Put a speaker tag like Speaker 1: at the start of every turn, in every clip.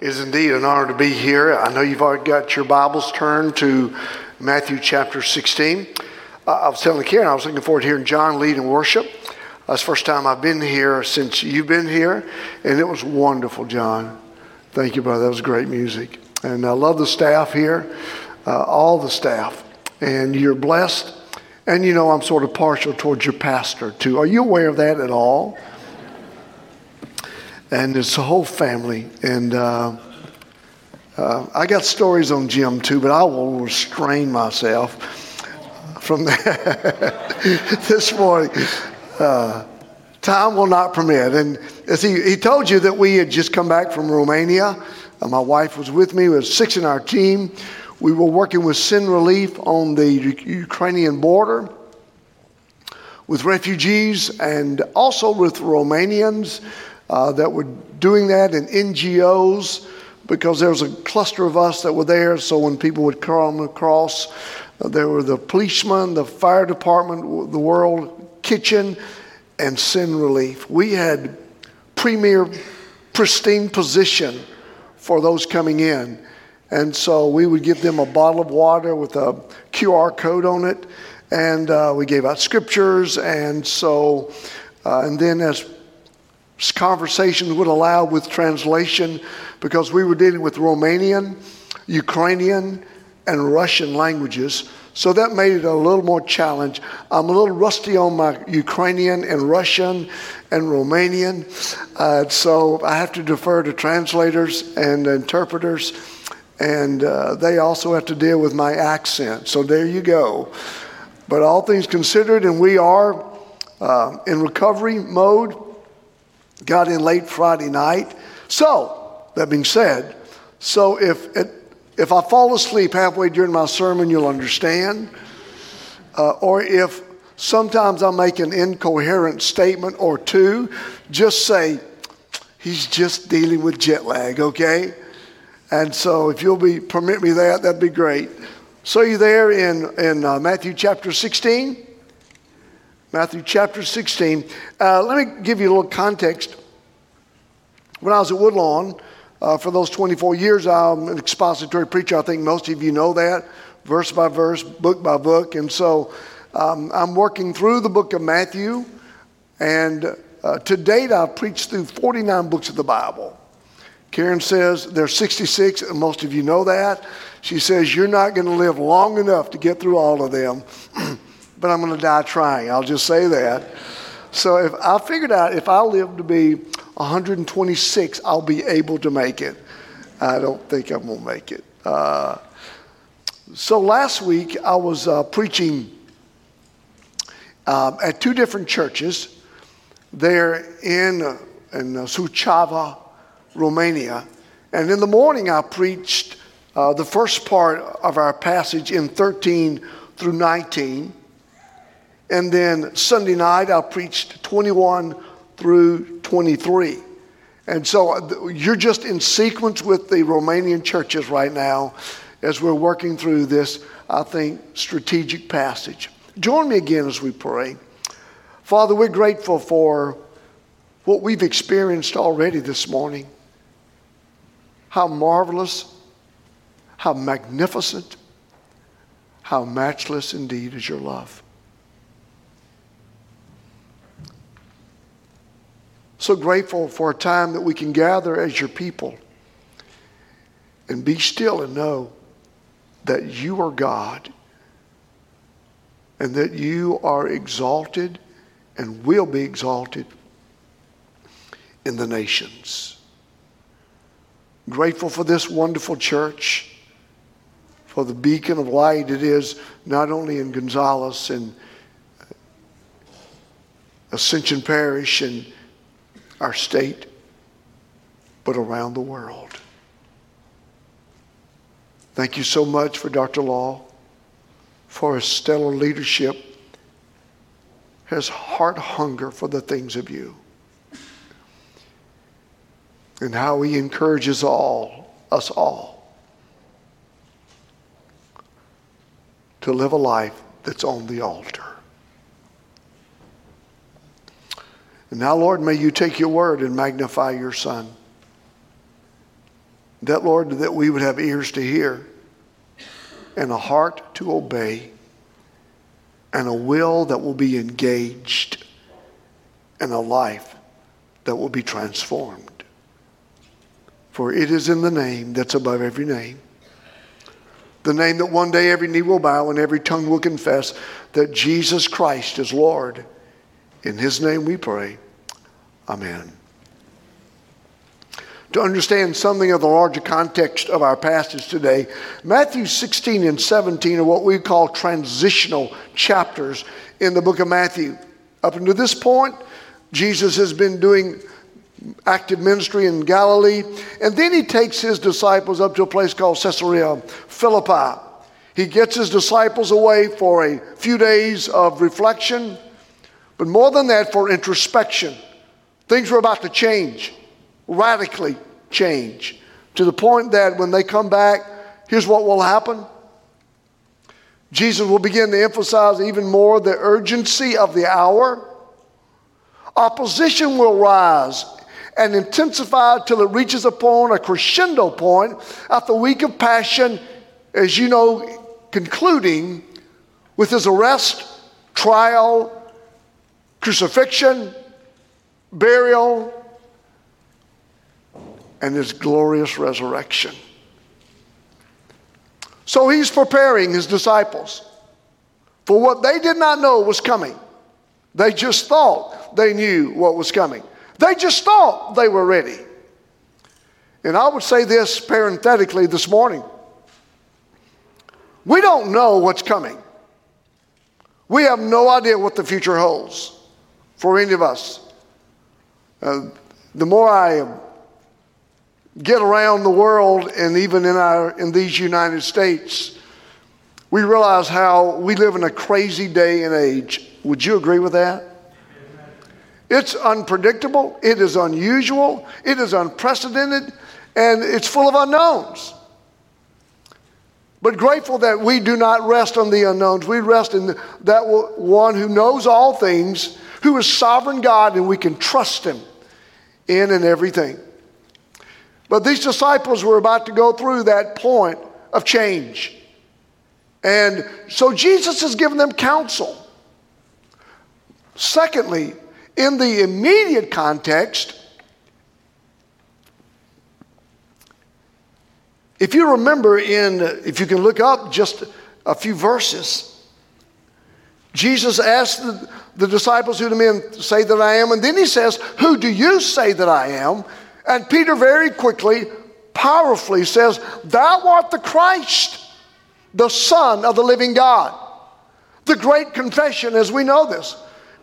Speaker 1: It is indeed an honor to be here. I know you've already got your Bibles turned to Matthew chapter 16. Uh, I was telling Karen I was looking forward to hearing John lead in worship. That's the first time I've been here since you've been here, and it was wonderful, John. Thank you, brother. That was great music. And I love the staff here, uh, all the staff. And you're blessed. And you know, I'm sort of partial towards your pastor, too. Are you aware of that at all? And it's a whole family. And uh, uh, I got stories on Jim too, but I will restrain myself from that this morning. Uh, time will not permit. And as he, he told you that we had just come back from Romania. Uh, my wife was with me. We was six in our team. We were working with Send Relief on the Ukrainian border with refugees and also with Romanians uh, that were doing that and NGOs because there was a cluster of us that were there. So when people would come across, uh, there were the policemen, the fire department, the World Kitchen, and Send Relief. We had premier, pristine position for those coming in. And so we would give them a bottle of water with a QR code on it. And uh, we gave out scriptures. And so, uh, and then as conversations would allow with translation because we were dealing with Romanian, Ukrainian, and Russian languages. So that made it a little more challenge. I'm a little rusty on my Ukrainian and Russian and Romanian. Uh, so I have to defer to translators and interpreters. And uh, they also have to deal with my accent. So there you go. But all things considered, and we are uh, in recovery mode got in late Friday night. So, that being said, so if, it, if I fall asleep halfway during my sermon, you'll understand. Uh, or if sometimes I make an incoherent statement or two, just say, he's just dealing with jet lag, okay? And so if you'll be permit me that, that'd be great. So you there in, in uh, Matthew chapter 16? Matthew chapter 16. Uh, let me give you a little context. When I was at Woodlawn, uh, for those 24 years, I'm an expository preacher. I think most of you know that, verse by verse, book by book. And so um, I'm working through the book of Matthew. And uh, to date, I've preached through 49 books of the Bible. Karen says there's 66, and most of you know that. She says you're not going to live long enough to get through all of them. but I'm going to die trying. I'll just say that. So if I figured out if I live to be 126, I'll be able to make it. I don't think I'm going to make it. Uh, so last week I was uh, preaching um, at two different churches there in, uh, in Suceava, Romania. And in the morning I preached uh, the first part of our passage in 13 through 19. And then Sunday night, I preached 21 through 23. And so uh, you're just in sequence with the Romanian churches right now as we're working through this, I think, strategic passage. Join me again as we pray. Father, we're grateful for what we've experienced already this morning. How marvelous, how magnificent, how matchless indeed is your love. So grateful for a time that we can gather as your people and be still and know that you are God and that you are exalted and will be exalted in the nations. Grateful for this wonderful church, for the beacon of light it is not only in Gonzales and Ascension Parish and our state, but around the world. Thank you so much for Dr. Law, for his stellar leadership, his heart hunger for the things of you, and how he encourages all, us all, to live a life that's on the altar. And now, Lord, may you take your word and magnify your Son. That, Lord, that we would have ears to hear and a heart to obey and a will that will be engaged and a life that will be transformed. For it is in the name that's above every name, the name that one day every knee will bow and every tongue will confess that Jesus Christ is Lord. In his name we pray. Amen. To understand something of the larger context of our passage today, Matthew 16 and 17 are what we call transitional chapters in the book of Matthew. Up until this point, Jesus has been doing active ministry in Galilee, and then he takes his disciples up to a place called Caesarea Philippi. He gets his disciples away for a few days of reflection, but more than that, for introspection. Things were about to change radically change to the point that when they come back, here's what will happen. Jesus will begin to emphasize even more the urgency of the hour. Opposition will rise and intensify till it reaches upon a crescendo point after a week of passion, as you know, concluding with his arrest, trial, crucifixion, burial, and his glorious resurrection. So he's preparing his disciples for what they did not know was coming. They just thought they knew what was coming. They just thought they were ready. And I would say this parenthetically this morning we don't know what's coming. We have no idea what the future holds for any of us. Uh, the more I get around the world and even in, our, in these United States, we realize how we live in a crazy day and age. Would you agree with that? It's unpredictable, it is unusual, it is unprecedented, and it's full of unknowns. But grateful that we do not rest on the unknowns. We rest in that one who knows all things, who is sovereign God, and we can trust him in and everything. But these disciples were about to go through that point of change. And so Jesus has given them counsel. Secondly, in the immediate context, if you remember in if you can look up just a few verses, Jesus asked the, the disciples who the men say that I am, and then he says, Who do you say that I am? And Peter very quickly, powerfully says, Thou art the Christ, the Son of the living God. The great confession, as we know this.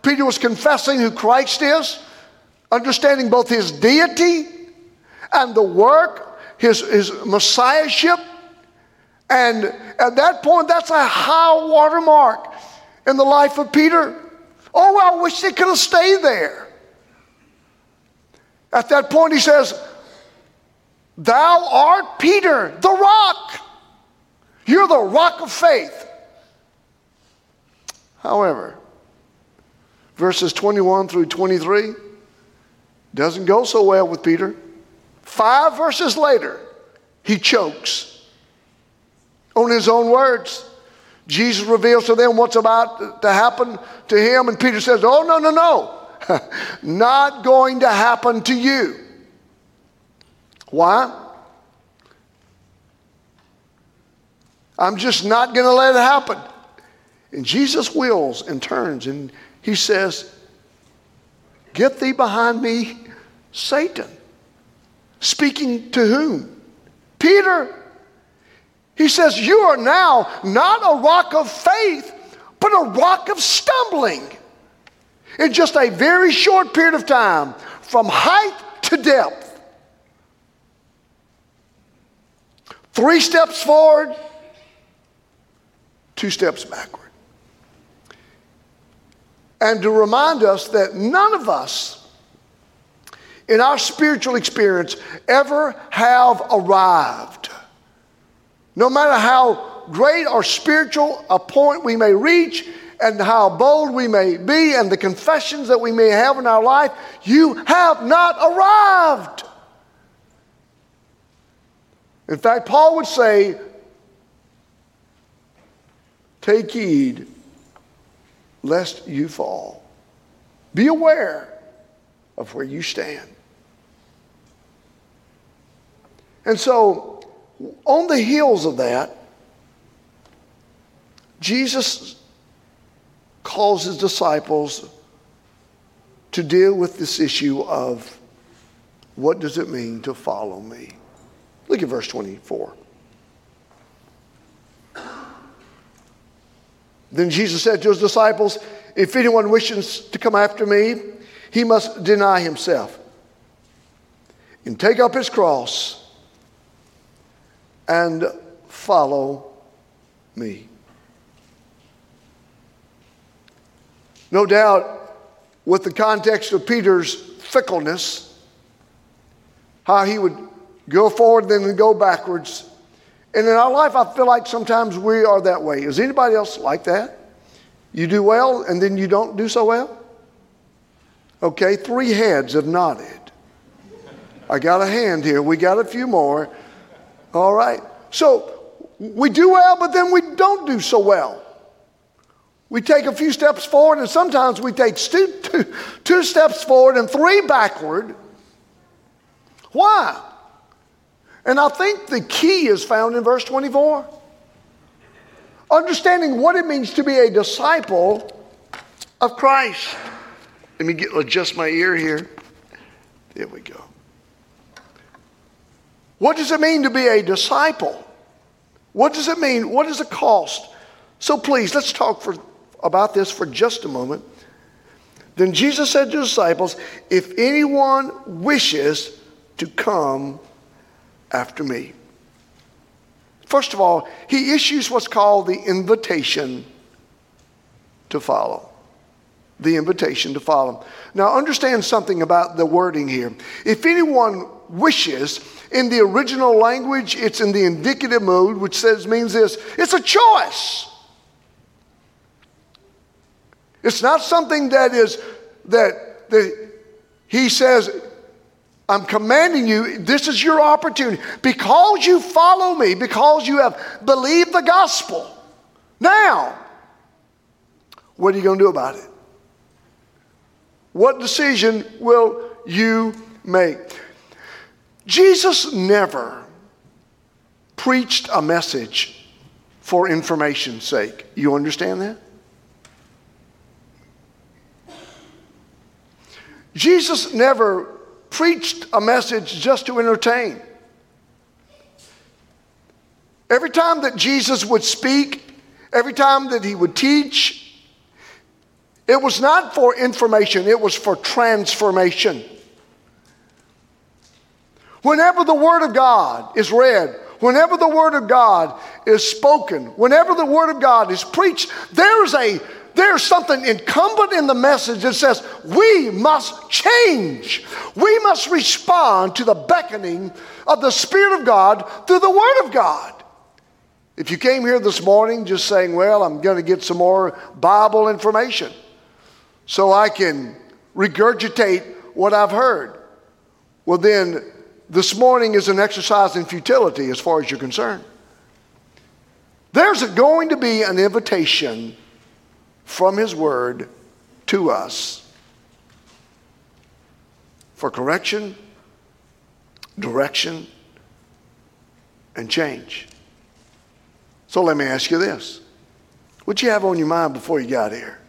Speaker 1: Peter was confessing who Christ is, understanding both his deity and the work, his, his messiahship. And at that point, that's a high watermark in the life of Peter. Oh, I wish they could have stayed there. At that point, he says, Thou art Peter, the rock. You're the rock of faith. However, verses 21 through 23 doesn't go so well with Peter. Five verses later, he chokes on his own words. Jesus reveals to them what's about to happen to him, and Peter says, Oh, no, no, no. not going to happen to you. Why? I'm just not going to let it happen. And Jesus wills and turns and he says, Get thee behind me, Satan. Speaking to whom? Peter. He says, You are now not a rock of faith, but a rock of stumbling in just a very short period of time, from height to depth. Three steps forward, two steps backward. And to remind us that none of us in our spiritual experience ever have arrived. No matter how great or spiritual a point we may reach, and how bold we may be and the confessions that we may have in our life, you have not arrived. In fact, Paul would say, Take heed lest you fall. Be aware of where you stand. And so, on the heels of that, Jesus calls his disciples to deal with this issue of what does it mean to follow me? Look at verse 24. Then Jesus said to his disciples, If anyone wishes to come after me, he must deny himself and take up his cross and follow me. No doubt, with the context of Peter's fickleness, how he would go forward and then go backwards. And in our life, I feel like sometimes we are that way. Is anybody else like that? You do well and then you don't do so well? Okay, three heads have nodded. I got a hand here. We got a few more. All right. So we do well, but then we don't do so well. We take a few steps forward, and sometimes we take two, two, two steps forward and three backward. Why? And I think the key is found in verse 24. Understanding what it means to be a disciple of Christ. Let me get, adjust my ear here. There we go. What does it mean to be a disciple? What does it mean? What is the cost? So please, let's talk for, about this for just a moment. Then Jesus said to the disciples, If anyone wishes to come after me. First of all, he issues what's called the invitation to follow. The invitation to follow. Now, understand something about the wording here. If anyone wishes, in the original language, it's in the indicative mood, which says means this it's a choice. It's not something that is that, that he says I'm commanding you, this is your opportunity. Because you follow me, because you have believed the gospel. Now, what are you going to do about it? What decision will you make? Jesus never preached a message for information's sake. You understand that? Jesus never preached a message just to entertain. Every time that Jesus would speak, every time that he would teach, it was not for information, it was for transformation. Whenever the Word of God is read, whenever the Word of God is spoken, whenever the Word of God is preached, there's a there's something incumbent in the message that says we must change. We must respond to the beckoning of the Spirit of God through the Word of God. If you came here this morning just saying, Well, I'm going to get some more Bible information so I can regurgitate what I've heard, well, then this morning is an exercise in futility as far as you're concerned. There's going to be an invitation from His Word to us for correction, direction, and change. So let me ask you this What you have on your mind before you got here?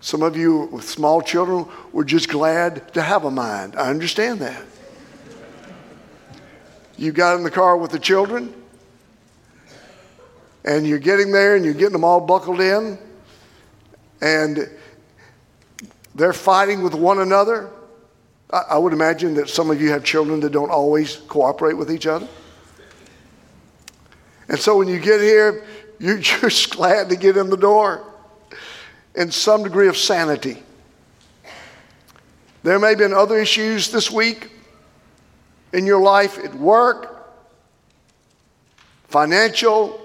Speaker 1: Some of you with small children were just glad to have a mind. I understand that. You got in the car with the children, and you're getting there and you're getting them all buckled in and they're fighting with one another. I, would imagine that some of you have children that don't always cooperate with each other. And so when you get here, you're just glad to get in the door and some degree of sanity. There may have been other issues this week in your life at work, financial,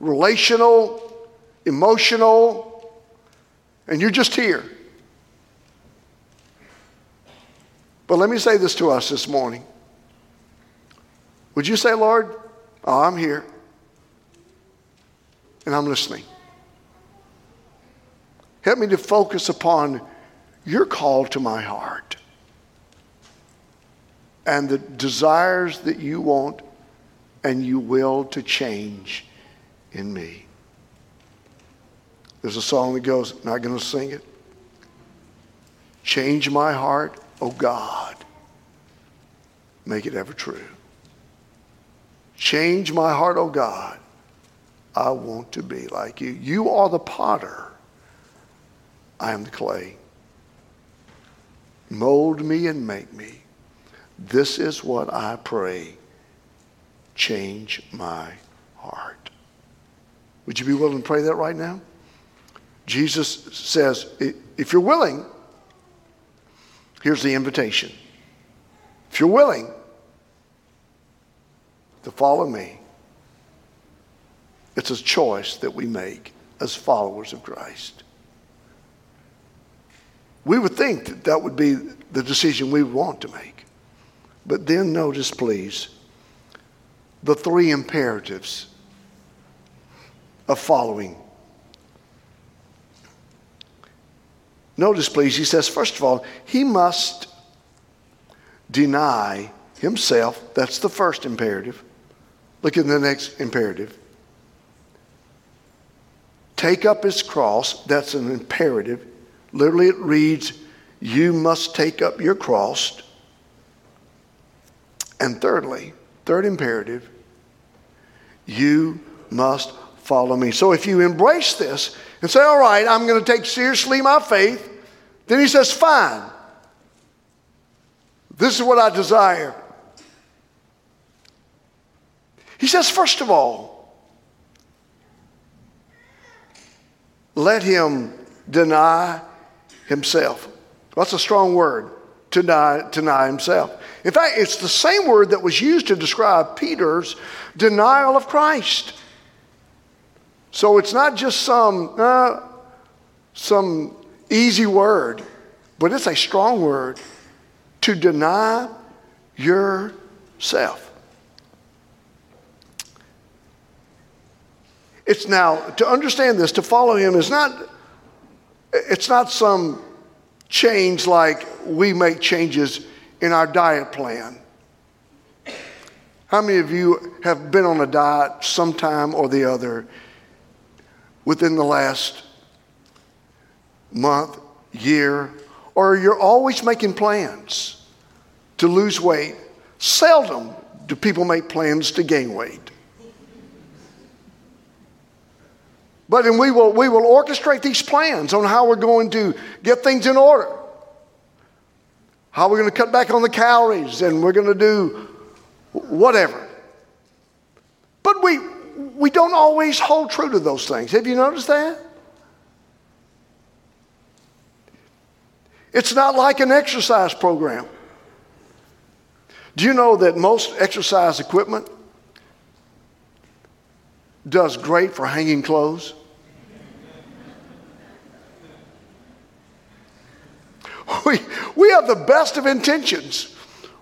Speaker 1: relational, emotional, and you're just here. But let me say this to us this morning. Would you say, Lord, oh, I'm here and I'm listening? Help me to focus upon your call to my heart and the desires that you want and you will to change in me. There's a song that goes, not going to sing it. Change my heart, O oh God. Make it ever true. Change my heart, O oh God. I want to be like you. You are the potter. I am the clay. Mold me and make me. This is what I pray. Change my heart. Would you be willing to pray that right now? Jesus says, if you're willing, here's the invitation. If you're willing to follow me, it's a choice that we make as followers of Christ. We would think that that would be the decision we want to make. But then notice, please, the three imperatives of following. Notice, please, he says, first of all, he must deny himself. That's the first imperative. Look at the next imperative. Take up his cross. That's an imperative. Literally, it reads, You must take up your cross. And thirdly, third imperative, you must follow me. So if you embrace this and say, All right, I'm going to take seriously my faith, then he says, Fine. This is what I desire. He says, First of all, let him deny himself. That's a strong word, to deny, deny himself. In fact, it's the same word that was used to describe Peter's denial of Christ. So it's not just some, uh, some easy word, but it's a strong word to deny yourself. It's now, to understand this, to follow him is not, it's not some change like we make changes in our diet plan. How many of you have been on a diet sometime or the other within the last month, year, or you're always making plans to lose weight? Seldom do people make plans to gain weight. But and we will, we will orchestrate these plans on how we're going to get things in order. How we're going to cut back on the calories and we're going to do whatever. But we, we don't always hold true to those things. Have you noticed that? It's not like an exercise program. Do you know that most exercise equipment does great for hanging clothes? We, we have the best of intentions.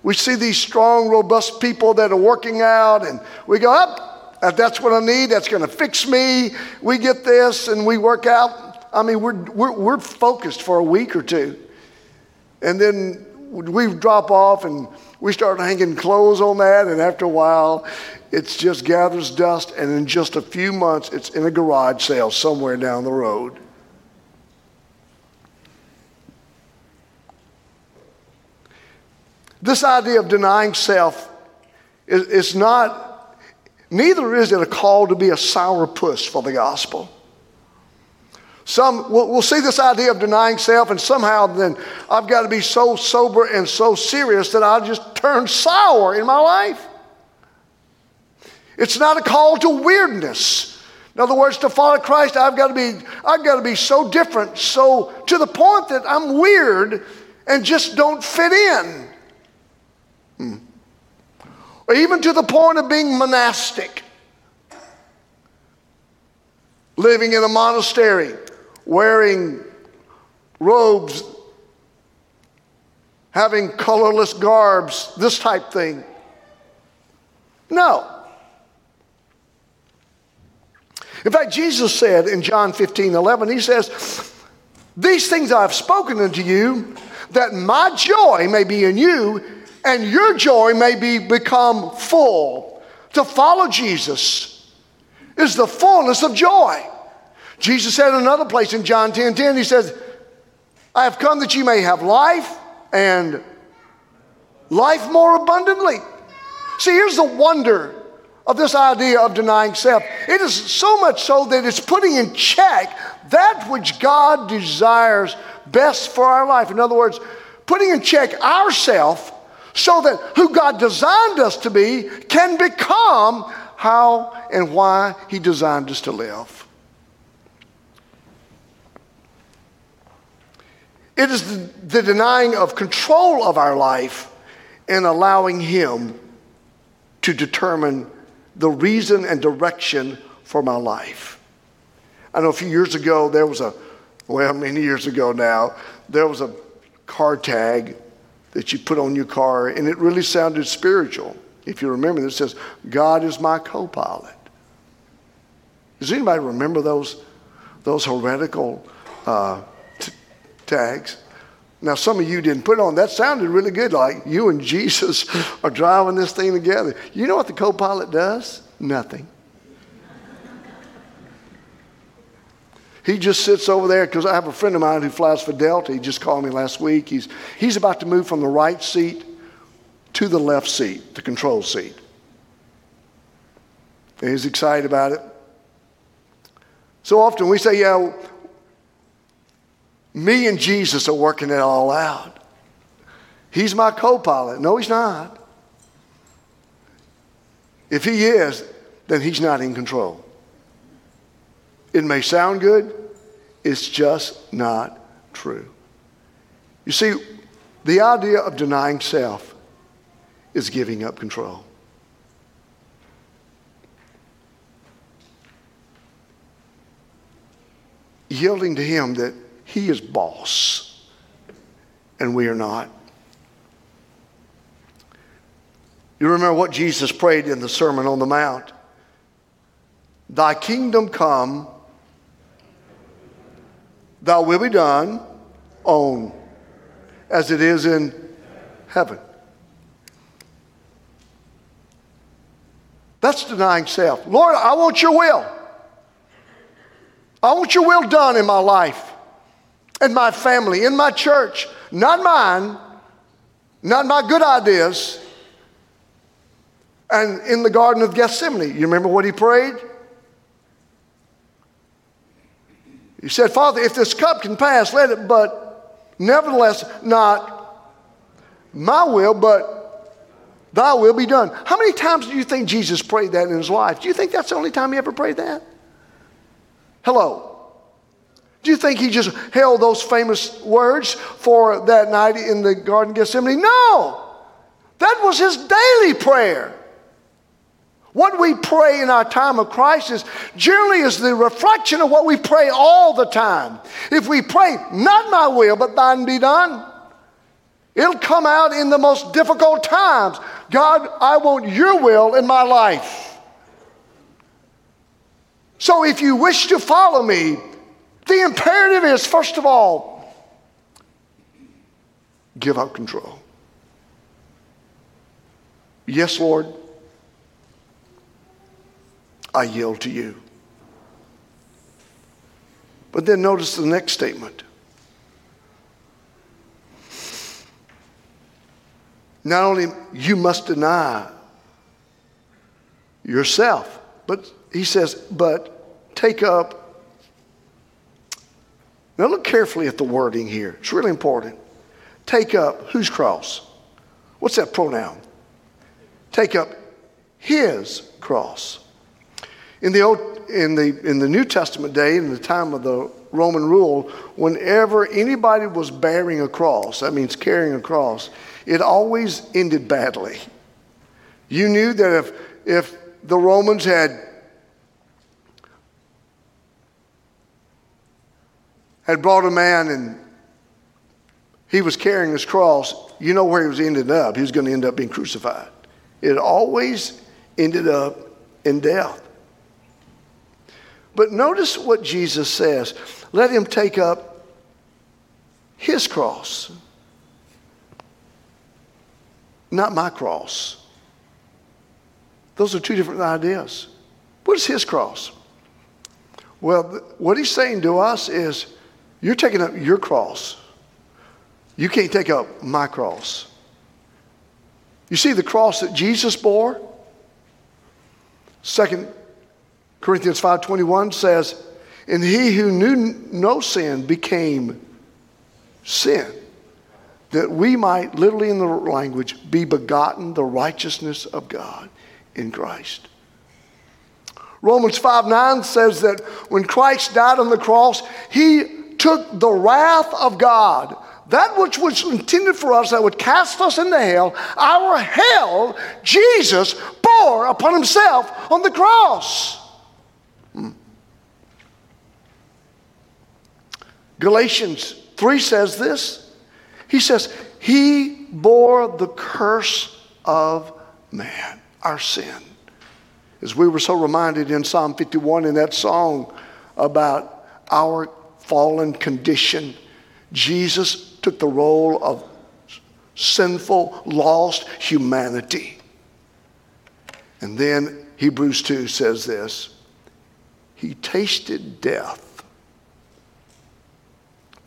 Speaker 1: We see these strong, robust people that are working out, and we go, up, oh, that's what I need, that's going to fix me. We get this, and we work out. I mean, we're, we're, we're focused for a week or two. And then we drop off and we start hanging clothes on that, and after a while, it just gathers dust, and in just a few months, it's in a garage sale somewhere down the road. This idea of denying self is, is not, neither is it a call to be a sourpuss for the gospel. Some we'll, we'll, see this idea of denying self, and somehow then I've got to be so sober and so serious that I just turn sour in my life. It's not a call to weirdness. In other words, to follow Christ, I've got to be, I've got to be so different, so to the point that I'm weird and just don't fit in. Or even to the point of being monastic, living in a monastery, wearing robes, having colorless garbs, this type thing. No, No. In fact, Jesus said in John 15 11, He says, These things I've spoken unto you, that my joy may be in you, and your joy may be become full. To follow Jesus is the fullness of joy. Jesus said in another place in John 10 10, He says, I have come that you may have life and life more abundantly. See, here's the wonder of this idea of denying self. It is so much so that it's putting in check that which God desires best for our life. In other words, putting in check ourself so that who God designed us to be can become how and why He designed us to live. It is the, denying of control of our life and allowing Him to determine the reason and direction for my life. I know a few years ago there was a, well, many years ago now, there was a car tag that you put on your car, and it really sounded spiritual. If you remember, it says, God is my co pilot. Does anybody remember those, those heretical uh, t- tags? Now, some of you didn't put on. That sounded really good, like you and Jesus are driving this thing together. You know what the co pilot does? Nothing. He just sits over there because I have a friend of mine who flies for Delta. He just called me last week. He's, he's about to move from the right seat to the left seat, the control seat. And he's excited about it. So often we say, yeah, me and Jesus are working it all out. He's my co pilot. No, he's not. If he is, then he's not in control. It may sound good, it's just not true. You see, the idea of denying self is giving up control. Yielding to him that he is boss, and we are not. You remember what Jesus prayed in the Sermon on the Mount Thy kingdom come, thy will be done on as it is in heaven. That's denying self. Lord, I want your will. I want your will done in my life in my family, in my church, not mine, not my good ideas. And in the Garden of Gethsemane, you remember what he prayed? He said, Father, if this cup can pass, let it, but nevertheless, not my will, but thy will be done. How many times do you think Jesus prayed that in his life? Do you think that's the only time he ever prayed that? Hello. Do you think he just held those famous words for that night in the Garden of Gethsemane? No! That was his daily prayer. What we pray in our time of crisis generally is the reflection of what we pray all the time. If we pray, not my will, but thine be done, it'll come out in the most difficult times. God, I want your will in my life. So if you wish to follow me, the imperative is, first of all, give up control. Yes, Lord, I yield to you. But then notice the next statement. Not only you must deny yourself, but he says, but take up now look carefully at the wording here. It's really important. Take up whose cross? What's that pronoun? Take up his cross. In the, Old, in, the, in the New Testament day, in the time of the Roman rule, whenever anybody was bearing a cross, that means carrying a cross, it always ended badly. You knew that if, if the Romans had had brought a man and he was carrying his cross, you know where he was ending up. He was going to end up being crucified. It always ended up in death. But notice what Jesus says let him take up his cross, not my cross. Those are two different ideas. What is his cross? Well, what he's saying to us is, you're taking up your cross. You can't take up my cross. You see the cross that Jesus bore? Second Corinthians 5:21 says, "And he who knew no sin became sin, that we might literally in the language be begotten the righteousness of God in Christ." Romans 5 9 says that when Christ died on the cross, he took the wrath of God, that which was intended for us that would cast us into hell, our hell, Jesus bore upon himself on the cross. Galatians 3 says this. He says, He bore the curse of man, our sin. As we were so reminded in Psalm 51 in that song about our fallen condition, Jesus took the role of sinful, lost humanity. And then Hebrews 2 says this He tasted death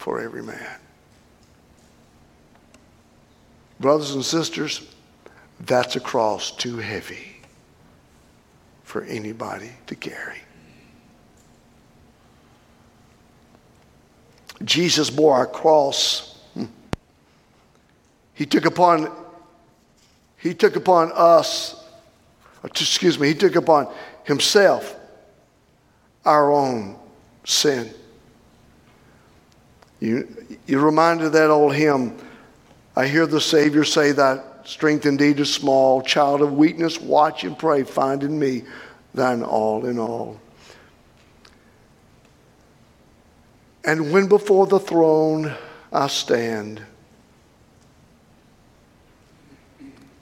Speaker 1: for every man. Brothers and sisters, that's a cross too heavy for anybody to carry. Jesus bore our cross. Hmm. He took upon he took upon us excuse me, he took upon himself our own sin. You, you're reminded of that old hymn, I hear the Savior say that strength indeed is small, child of weakness, watch and pray, find in me thine all in all. And when before the throne I stand,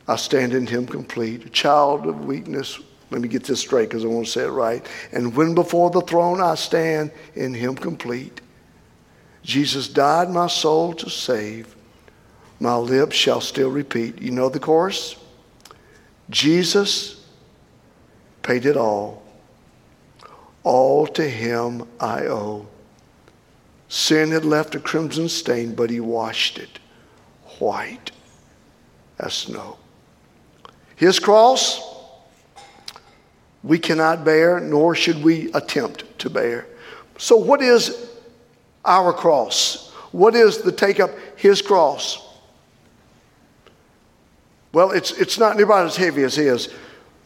Speaker 1: I stand in him complete, a child of weakness. Let me get this straight because I want to say it right. And when before the throne I stand in him complete, Jesus died my soul to save. My lips shall still repeat. You know the chorus? Jesus paid it all. All to him I owe. Sin had left a crimson stain, but he washed it white as snow. His cross, we cannot bear, nor should we attempt to bear. So, what is our cross? What is the take up his cross? Well, it's, it's not nearly as heavy as his.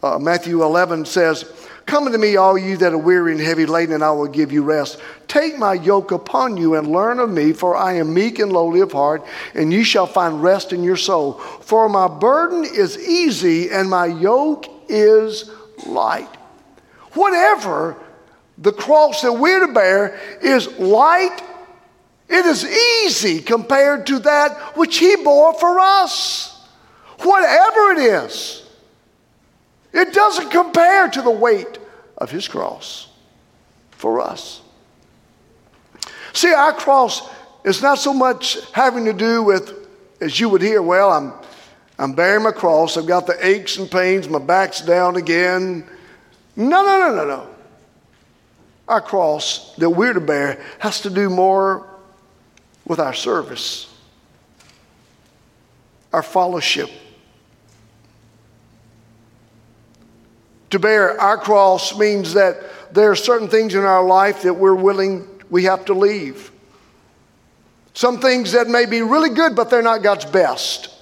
Speaker 1: Uh, Matthew 11 says, Come unto me, all you that are weary and heavy laden, and I will give you rest. Take my yoke upon you and learn of me, for I am meek and lowly of heart, and you shall find rest in your soul. For my burden is easy and my yoke is light. Whatever the cross that we're to bear is light, it is easy compared to that which he bore for us. Whatever it is. It doesn't compare to the weight of his cross for us. See, our cross is not so much having to do with, as you would hear, well, I'm, I'm bearing my cross, I've got the aches and pains, my back's down again. No, no, no, no, no. Our cross that we're to bear has to do more with our service, our fellowship To bear our cross means that there are certain things in our life that we're willing, we have to leave. Some things that may be really good, but they're not God's best.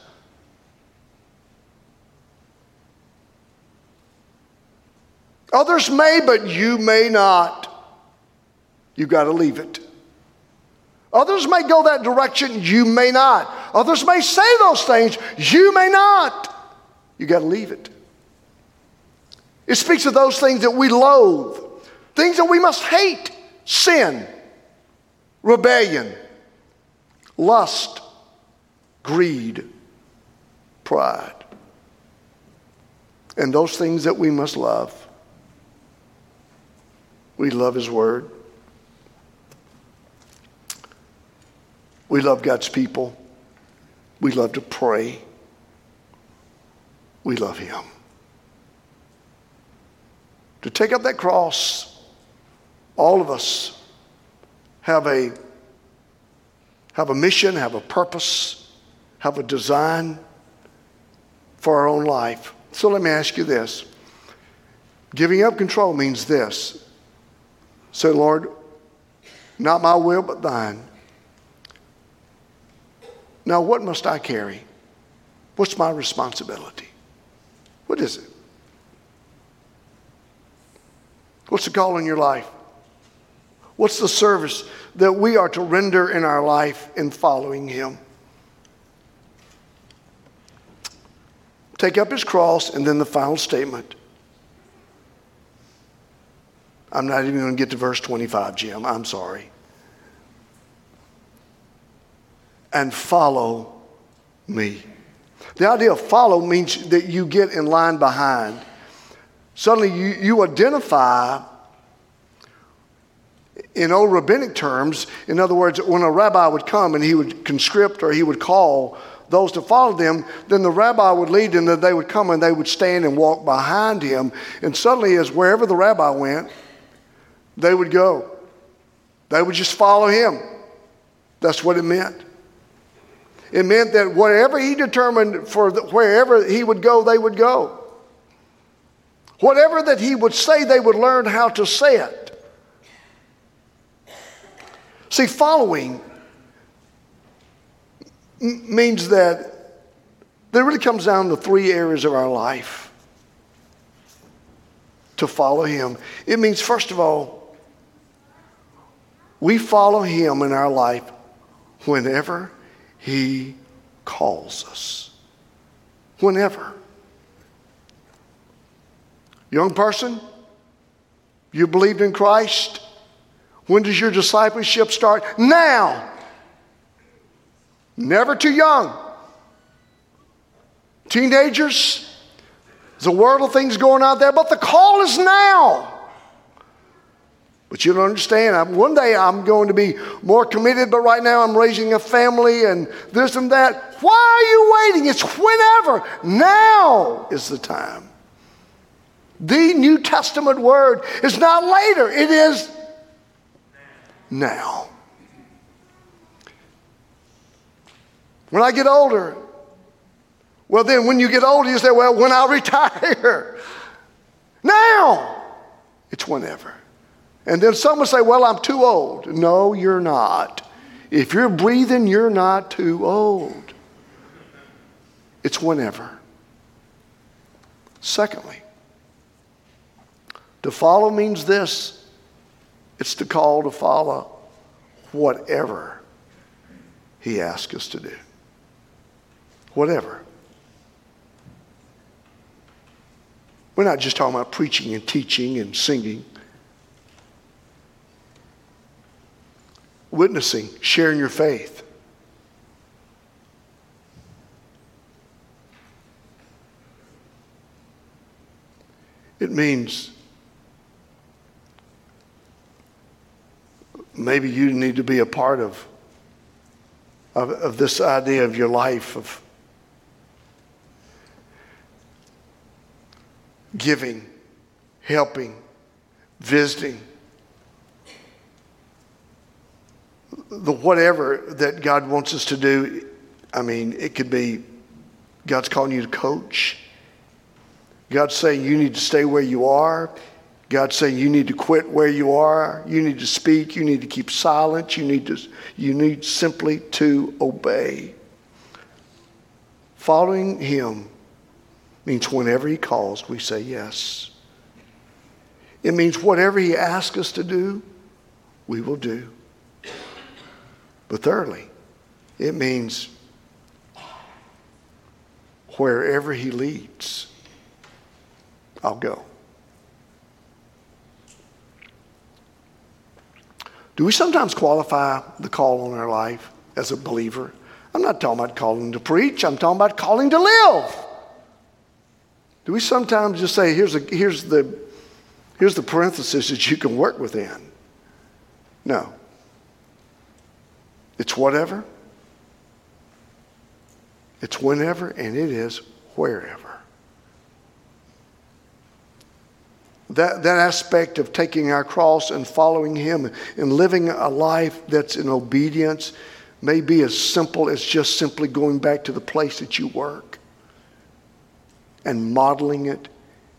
Speaker 1: Others may, but you may not. You've got to leave it. Others may go that direction, you may not. Others may say those things, you may not. You got to leave it. It speaks of those things that we loathe, things that we must hate sin, rebellion, lust, greed, pride. And those things that we must love. We love His Word. We love God's people. We love to pray. We love Him. To take up that cross, all of us have a, have a mission, have a purpose, have a design for our own life. So let me ask you this. Giving up control means this. Say, Lord, not my will, but thine. Now, what must I carry? What's my responsibility? What is it? What's the call in your life? What's the service that we are to render in our life in following Him? Take up His cross, and then the final statement. I'm not even going to get to verse 25, Jim. I'm sorry. And follow me. The idea of follow means that you get in line behind. Suddenly you, you identify in old rabbinic terms, in other words, when a rabbi would come and he would conscript or he would call those to follow them, then the rabbi would lead them, and they would come and they would stand and walk behind him. And suddenly, as wherever the rabbi went, they would go. They would just follow him. That's what it meant. It meant that whatever he determined for the, wherever he would go, they would go. Whatever that he would say, they would learn how to say it. See, following means that there really comes down to three areas of our life to follow him. It means, first of all, we follow him in our life whenever he calls us. Whenever. Young person, you believed in Christ? When does your discipleship start? Now. Never too young. Teenagers, there's a world of things going out there, but the call is now. But you don't understand. I'm, one day I'm going to be more committed, but right now I'm raising a family and this and that. Why are you waiting? It's whenever. Now is the time. The New Testament word is not later, it is now. When I get older, well, then when you get older, you say, well, when I retire. Now, it's whenever. And then some will say, Well, I'm too old. No, you're not. If you're breathing, you're not too old. It's whenever. Secondly, to follow means this it's to call to follow whatever He asks us to do. Whatever. We're not just talking about preaching and teaching and singing. Witnessing, sharing your faith. It means maybe you need to be a part of, of, of this idea of your life of giving, helping, visiting the whatever that God wants us to do, I mean, it could be God's calling you to coach. God's saying you need to stay where you are. God's saying you need to quit where you are. You need to speak. You need to keep silent. You need to you need simply to obey. Following him means whenever he calls, we say yes. It means whatever he asks us to do, we will do. But thirdly, it means wherever he leads, I'll go. Do we sometimes qualify the call on our life as a believer? I'm not talking about calling to preach, I'm talking about calling to live. Do we sometimes just say, here's, a, here's, the, here's the parenthesis that you can work within? No. It's whatever, it's whenever, and it is wherever. That, that aspect of taking our cross and following Him and living a life that's in obedience may be as simple as just simply going back to the place that you work and modeling it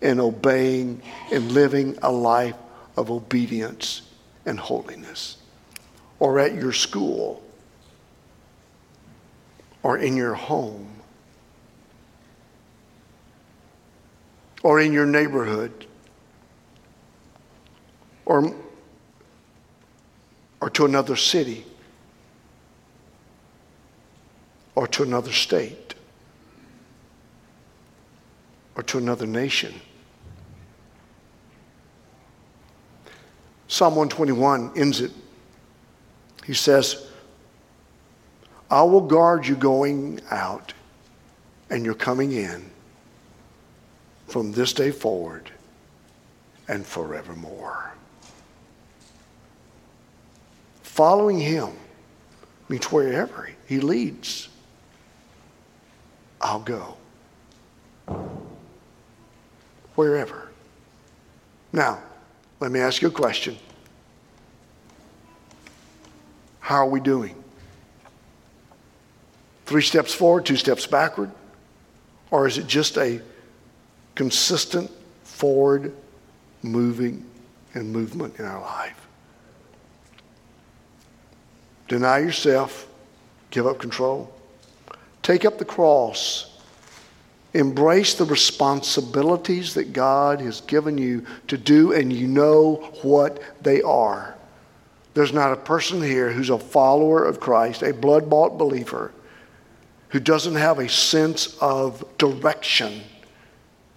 Speaker 1: and obeying and living a life of obedience and holiness. Or at your school or in your home or in your neighborhood or, or to another city or to another state or to another nation. Psalm 121 ends it. He says, I will guard you going out and your coming in from this day forward and forevermore. Following him means wherever he leads, I'll go. Wherever. Now, let me ask you a question. How are we doing? Three steps forward, two steps backward? Or is it just a consistent forward moving and movement in our life? Deny yourself, give up control, take up the cross, embrace the responsibilities that God has given you to do, and you know what they are. There's not a person here who's a follower of Christ, a blood bought believer, who doesn't have a sense of direction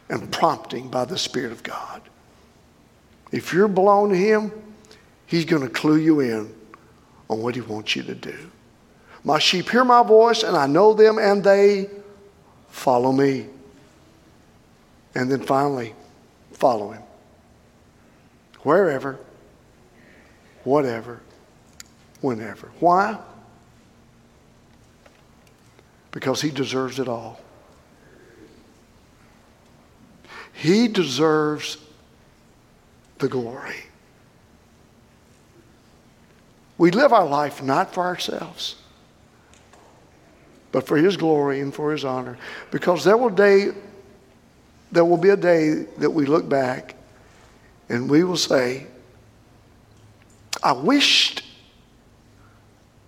Speaker 1: and prompting by the Spirit of God. If you're belong to Him, He's going to clue you in on what He wants you to do. My sheep hear my voice, and I know them, and they follow me. And then finally, follow Him. Wherever, whatever, whenever. Why? Because He deserves it all. He deserves the glory. We live our life not for ourselves, but for His glory and for His honor. Because there will, day, there will be a day that we look back and we will say, I wished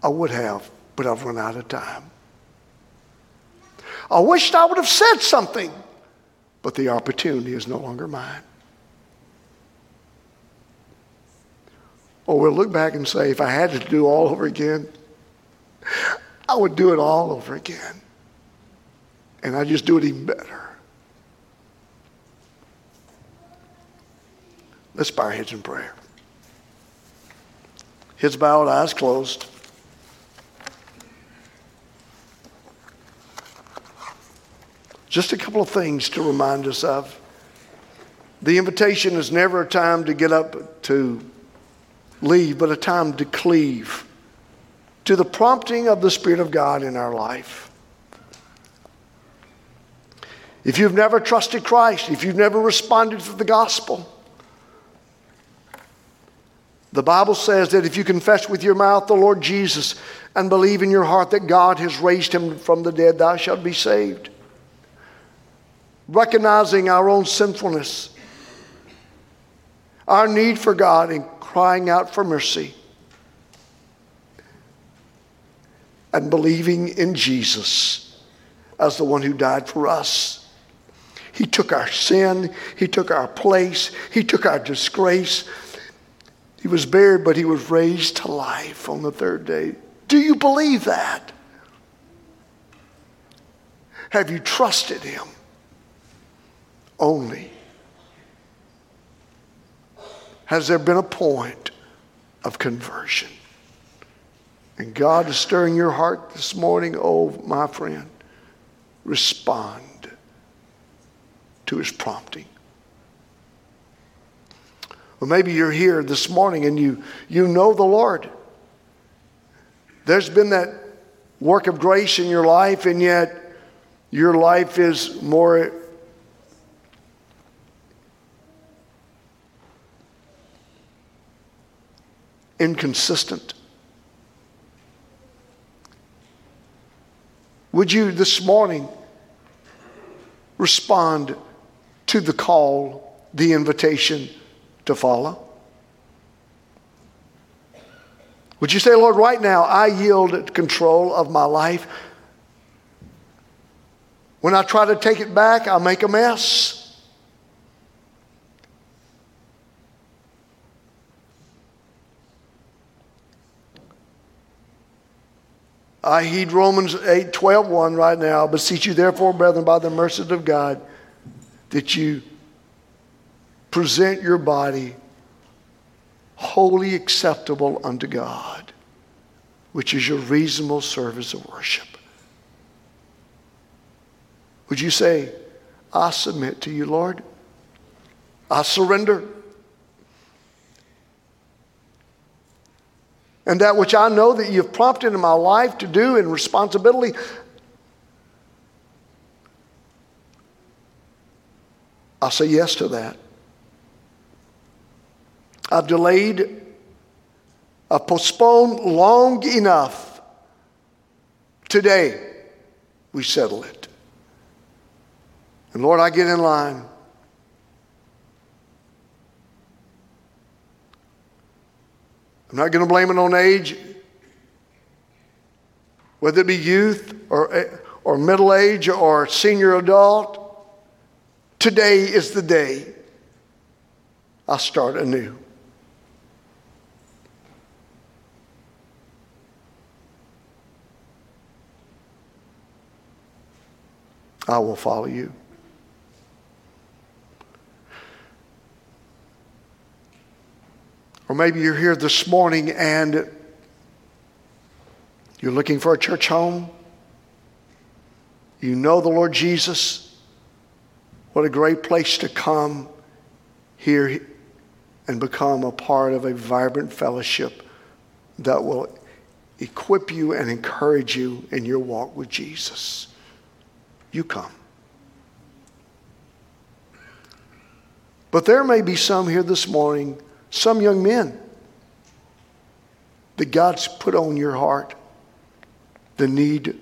Speaker 1: I would have, but I've run out of time. I wished I would have said something, but the opportunity is no longer mine. Or we'll look back and say, if I had to do all over again, I would do it all over again. And I'd just do it even better. Let's bow our heads in prayer. Heads bowed, eyes closed. Just a couple of things to remind us of. The invitation is never a time to get up to leave, but a time to cleave to the prompting of the Spirit of God in our life. If you've never trusted Christ, if you've never responded to the gospel, the Bible says that if you confess with your mouth the Lord Jesus and believe in your heart that God has raised him from the dead, thou shalt be saved. Recognizing our own sinfulness, our need for God, and crying out for mercy and believing in Jesus as the one who died for us. He took our sin, He took our place, He took our disgrace. He was buried, but He was raised to life on the third day. Do you believe that? Have you trusted Him? Only has there been a point of conversion. And God is stirring your heart this morning, oh, my friend, respond to his prompting. Or maybe you're here this morning and you, you know the Lord. There's been that work of grace in your life, and yet your life is more inconsistent. Would you this morning respond to the call, the invitation to follow? Would you say, Lord, right now I yield control of my life? When I try to take it back, I make a mess. I heed Romans 8 12 1 right now. I Beseech you, therefore, brethren, by the mercies of God, that you present your body holy acceptable unto God, which is your reasonable service of worship. Would you say, I submit to you, Lord? I surrender. And that which I know that you've prompted in my life to do in responsibility, I'll say yes to that. I've delayed, I've postponed long enough. Today, we settle it. And Lord, I get in line. I'm not going to blame it on age, whether it be youth or, or middle age or senior adult. Today is the day I start anew. I will follow you. Or maybe you're here this morning and you're looking for a church home. You know the Lord Jesus. What a great place to come here and become a part of a vibrant fellowship that will equip you and encourage you in your walk with Jesus. You come. But there may be some here this morning some young men that God's put on your heart the need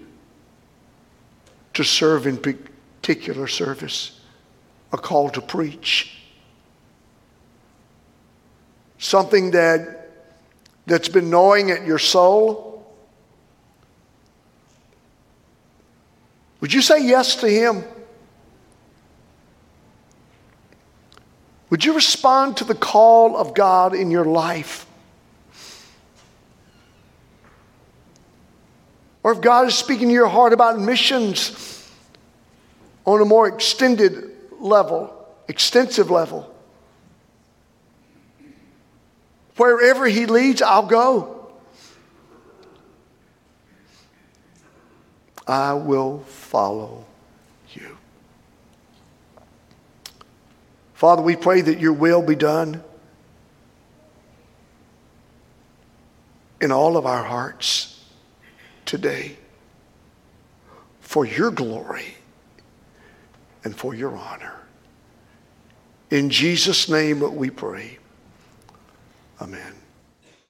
Speaker 1: to serve in particular service, a call to preach. Something that, that's been gnawing at your soul. Would you say yes to Him? Would you respond to the call of God in your life? Or if God is speaking to your heart about missions on a more extended level, extensive level, wherever He leads, I'll go. I will follow Father, we pray that your will be done in all of our hearts today for your glory and for your honor. In Jesus' name we pray. Amen.